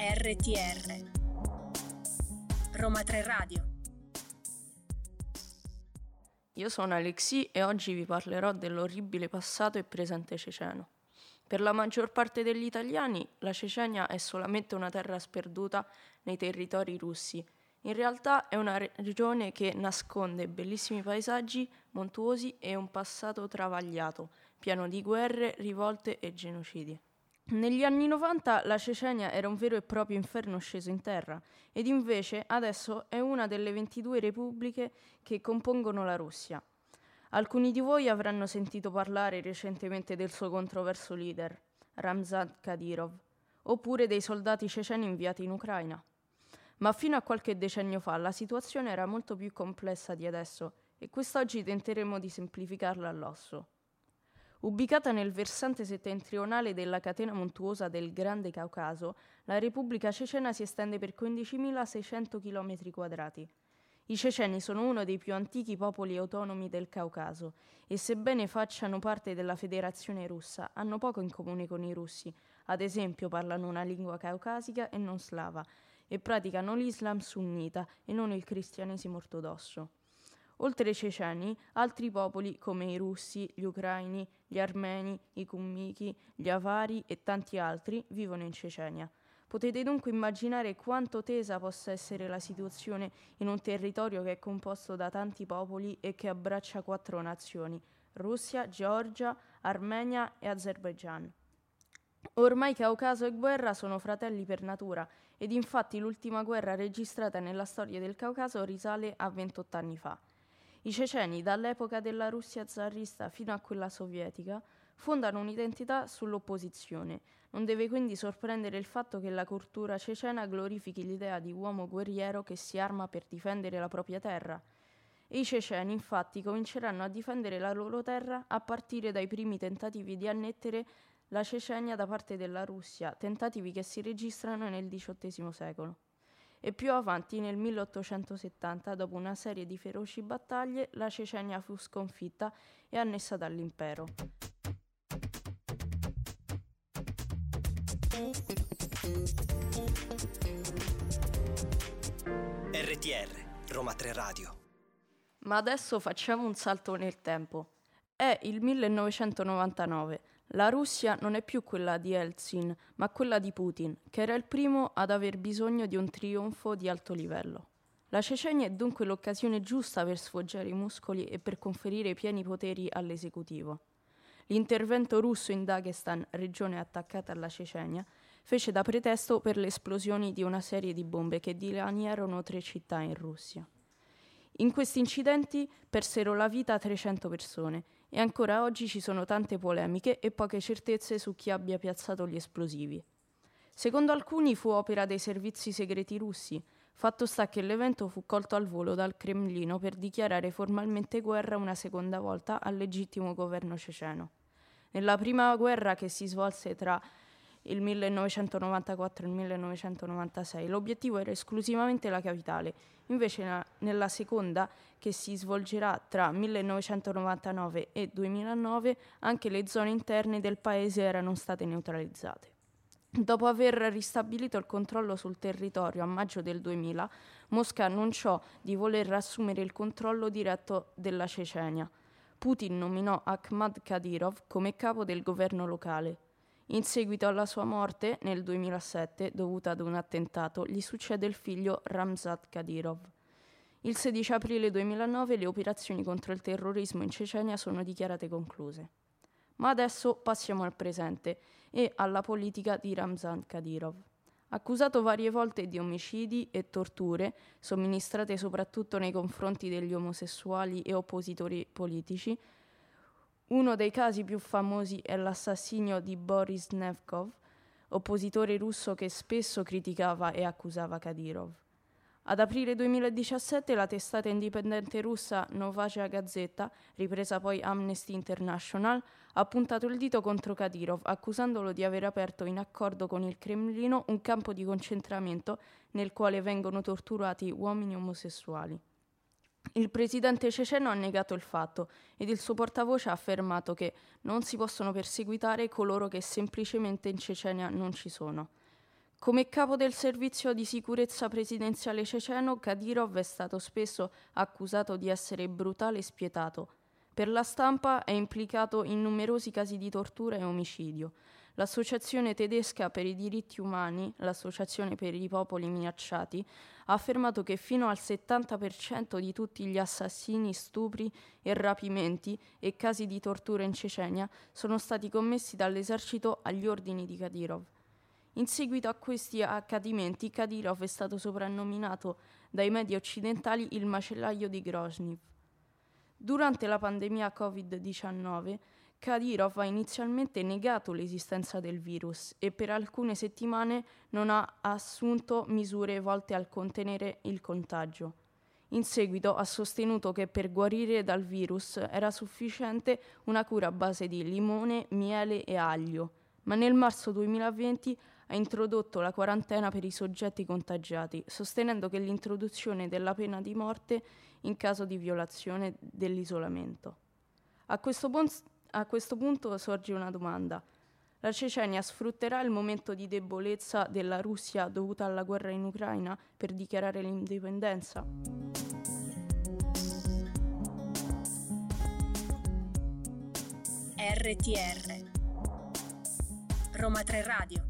RTR Roma 3 Radio Io sono Alexi e oggi vi parlerò dell'orribile passato e presente ceceno. Per la maggior parte degli italiani la Cecenia è solamente una terra sperduta nei territori russi. In realtà è una regione che nasconde bellissimi paesaggi montuosi e un passato travagliato, pieno di guerre, rivolte e genocidi. Negli anni 90 la Cecenia era un vero e proprio inferno sceso in terra ed invece adesso è una delle 22 repubbliche che compongono la Russia. Alcuni di voi avranno sentito parlare recentemente del suo controverso leader, Ramzan Kadyrov, oppure dei soldati ceceni inviati in Ucraina. Ma fino a qualche decennio fa la situazione era molto più complessa di adesso e quest'oggi tenteremo di semplificarla all'osso. Ubicata nel versante settentrionale della catena montuosa del Grande Caucaso, la Repubblica Cecena si estende per 15.600 km quadrati. I ceceni sono uno dei più antichi popoli autonomi del Caucaso e sebbene facciano parte della Federazione russa, hanno poco in comune con i russi. Ad esempio parlano una lingua caucasica e non slava e praticano l'Islam sunnita e non il cristianesimo ortodosso. Oltre ai ceceni, altri popoli come i russi, gli ucraini, gli armeni, i cummiki, gli avari e tanti altri vivono in Cecenia. Potete dunque immaginare quanto tesa possa essere la situazione in un territorio che è composto da tanti popoli e che abbraccia quattro nazioni, Russia, Georgia, Armenia e Azerbaijan. Ormai Caucaso e guerra sono fratelli per natura ed infatti l'ultima guerra registrata nella storia del Caucaso risale a 28 anni fa. I ceceni, dall'epoca della Russia zarista fino a quella sovietica, fondano un'identità sull'opposizione. Non deve quindi sorprendere il fatto che la cultura cecena glorifichi l'idea di uomo guerriero che si arma per difendere la propria terra. E i ceceni infatti cominceranno a difendere la loro terra a partire dai primi tentativi di annettere la Cecenia da parte della Russia, tentativi che si registrano nel XVIII secolo. E più avanti, nel 1870, dopo una serie di feroci battaglie, la Cecenia fu sconfitta e annessa dall'impero. RTR, Roma 3 Radio. Ma adesso facciamo un salto nel tempo. È il 1999. La Russia non è più quella di Eltsin, ma quella di Putin, che era il primo ad aver bisogno di un trionfo di alto livello. La Cecenia è dunque l'occasione giusta per sfoggiare i muscoli e per conferire pieni poteri all'esecutivo. L'intervento russo in Dagestan, regione attaccata alla Cecenia, fece da pretesto per le esplosioni di una serie di bombe che dilaniarono tre città in Russia. In questi incidenti persero la vita 300 persone e ancora oggi ci sono tante polemiche e poche certezze su chi abbia piazzato gli esplosivi. Secondo alcuni fu opera dei servizi segreti russi, fatto sta che l'evento fu colto al volo dal Cremlino per dichiarare formalmente guerra una seconda volta al legittimo governo ceceno. Nella prima guerra che si svolse tra il 1994 e il 1996. L'obiettivo era esclusivamente la capitale, invece na- nella seconda, che si svolgerà tra 1999 e 2009, anche le zone interne del paese erano state neutralizzate. Dopo aver ristabilito il controllo sul territorio a maggio del 2000, Mosca annunciò di voler assumere il controllo diretto della Cecenia. Putin nominò Ahmad Kadyrov come capo del governo locale. In seguito alla sua morte, nel 2007, dovuta ad un attentato, gli succede il figlio Ramzat Kadyrov. Il 16 aprile 2009 le operazioni contro il terrorismo in Cecenia sono dichiarate concluse. Ma adesso passiamo al presente e alla politica di Ramzan Kadyrov. Accusato varie volte di omicidi e torture, somministrate soprattutto nei confronti degli omosessuali e oppositori politici, uno dei casi più famosi è l'assassinio di Boris Nevkov, oppositore russo che spesso criticava e accusava Kadyrov. Ad aprile 2017 la testata indipendente russa Novaya Gazeta, ripresa poi Amnesty International, ha puntato il dito contro Kadyrov, accusandolo di aver aperto in accordo con il Cremlino un campo di concentramento nel quale vengono torturati uomini omosessuali. Il presidente ceceno ha negato il fatto ed il suo portavoce ha affermato che non si possono perseguitare coloro che semplicemente in Cecenia non ci sono. Come capo del servizio di sicurezza presidenziale ceceno, Kadyrov è stato spesso accusato di essere brutale e spietato. Per la stampa è implicato in numerosi casi di tortura e omicidio. L'Associazione tedesca per i diritti umani, l'Associazione per i popoli minacciati, ha affermato che fino al 70% di tutti gli assassini, stupri e rapimenti e casi di tortura in Cecenia sono stati commessi dall'esercito agli ordini di Kadyrov. In seguito a questi accadimenti, Kadyrov è stato soprannominato dai media occidentali il macellaio di Grozny. Durante la pandemia Covid-19, Kadyrov ha inizialmente negato l'esistenza del virus e per alcune settimane non ha assunto misure volte a contenere il contagio. In seguito ha sostenuto che per guarire dal virus era sufficiente una cura a base di limone, miele e aglio, ma nel marzo 2020 ha introdotto la quarantena per i soggetti contagiati, sostenendo che l'introduzione della pena di morte in caso di violazione dell'isolamento. A questo, pon- a questo punto sorge una domanda. La Cecenia sfrutterà il momento di debolezza della Russia dovuta alla guerra in Ucraina per dichiarare l'indipendenza? RTR Roma 3 Radio